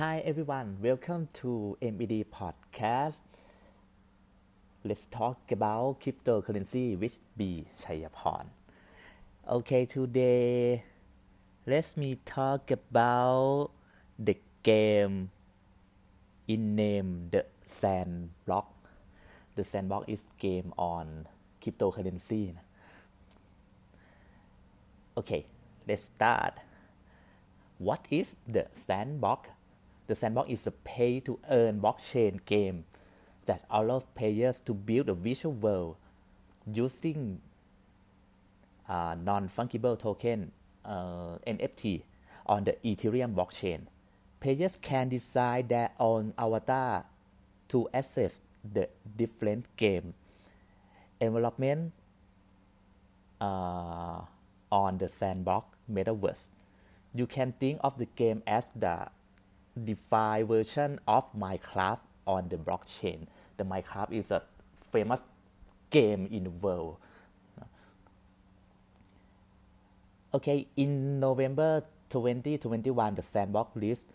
Hi everyone, welcome to MED podcast. Let's talk about cryptocurrency with B. Chayaporn. Okay, today let me talk about the game in name the Sandbox. The Sandbox is game on cryptocurrency. Okay, let's start. What is the Sandbox? The Sandbox is a pay to earn blockchain game that allows players to build a visual world using uh, non fungible token uh, NFT on the Ethereum blockchain. Players can design their own avatar to access the different game environment uh, on the sandbox metaverse. You can think of the game as the DeFi version of Minecraft on the blockchain. The Minecraft is a famous game in the world. Okay, in November 2021, the Sandbox raised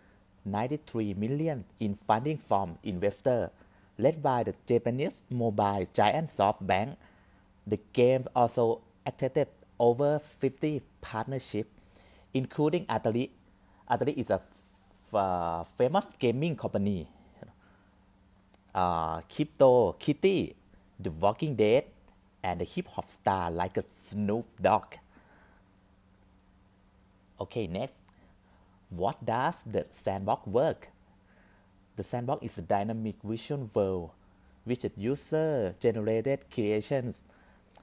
93 million in funding from investors led by the Japanese mobile giant SoftBank. The game also attracted over 50 partnerships, including Atari. Atari is a uh, famous gaming company, uh, Crypto Kitty, The Walking Dead, and the hip hop star like a Snoop Dogg. Okay, next. What does the sandbox work? The sandbox is a dynamic visual world which user generated creations.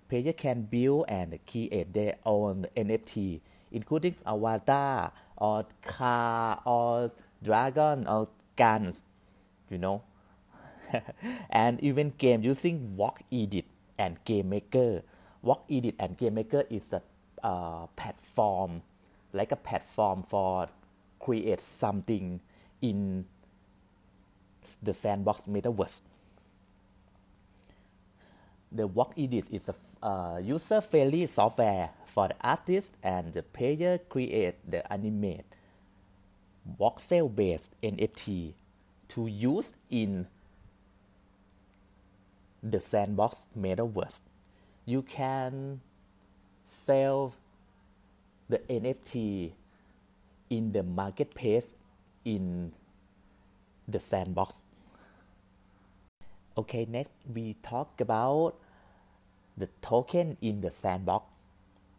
Players can build and create their own NFT, including avatar or car or dragon or guns, you know. and even game using Walk Edit and Game Maker. VoxEdit and Game Maker is a uh, platform, like a platform for create something in the sandbox metaverse. The VoxEdit is a uh, user-friendly software for the artist and the player create the animate voxel-based NFT to use in the sandbox metaverse. You can sell the NFT in the marketplace in the sandbox. Okay, next we talk about the token in the sandbox.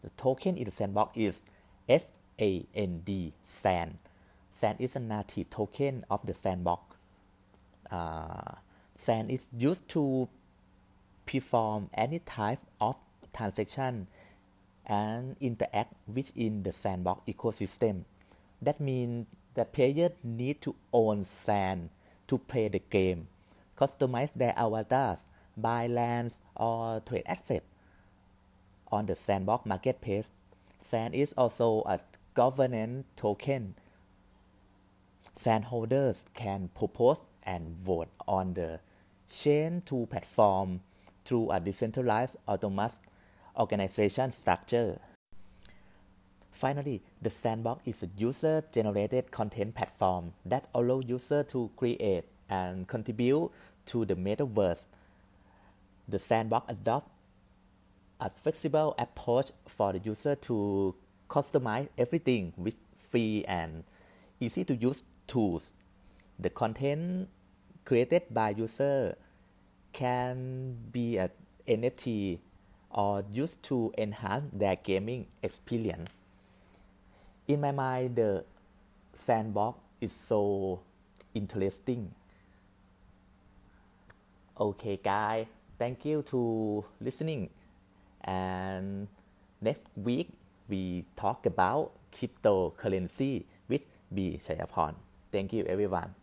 The token in the sandbox is SAND, SAND. SAND is a native token of the sandbox. Uh, SAND is used to perform any type of transaction and interact within the sandbox ecosystem. That means that players need to own sand to play the game, customize their avatars, buy lands, or trade assets. On the sandbox marketplace, sand is also a governance token. Sand holders can propose and vote on the chain to platform through a decentralized autonomous organization structure. Finally, the sandbox is a user-generated content platform that allows users to create and contribute to the metaverse. The sandbox adopts a flexible approach for the user to customize everything with free and easy to use tools. The content created by user can be an NFT or used to enhance their gaming experience. In my mind, the sandbox is so interesting. Okay, guys, thank you to listening. And next week we talk about cryptocurrency with B. Chayaporn. Thank you, everyone.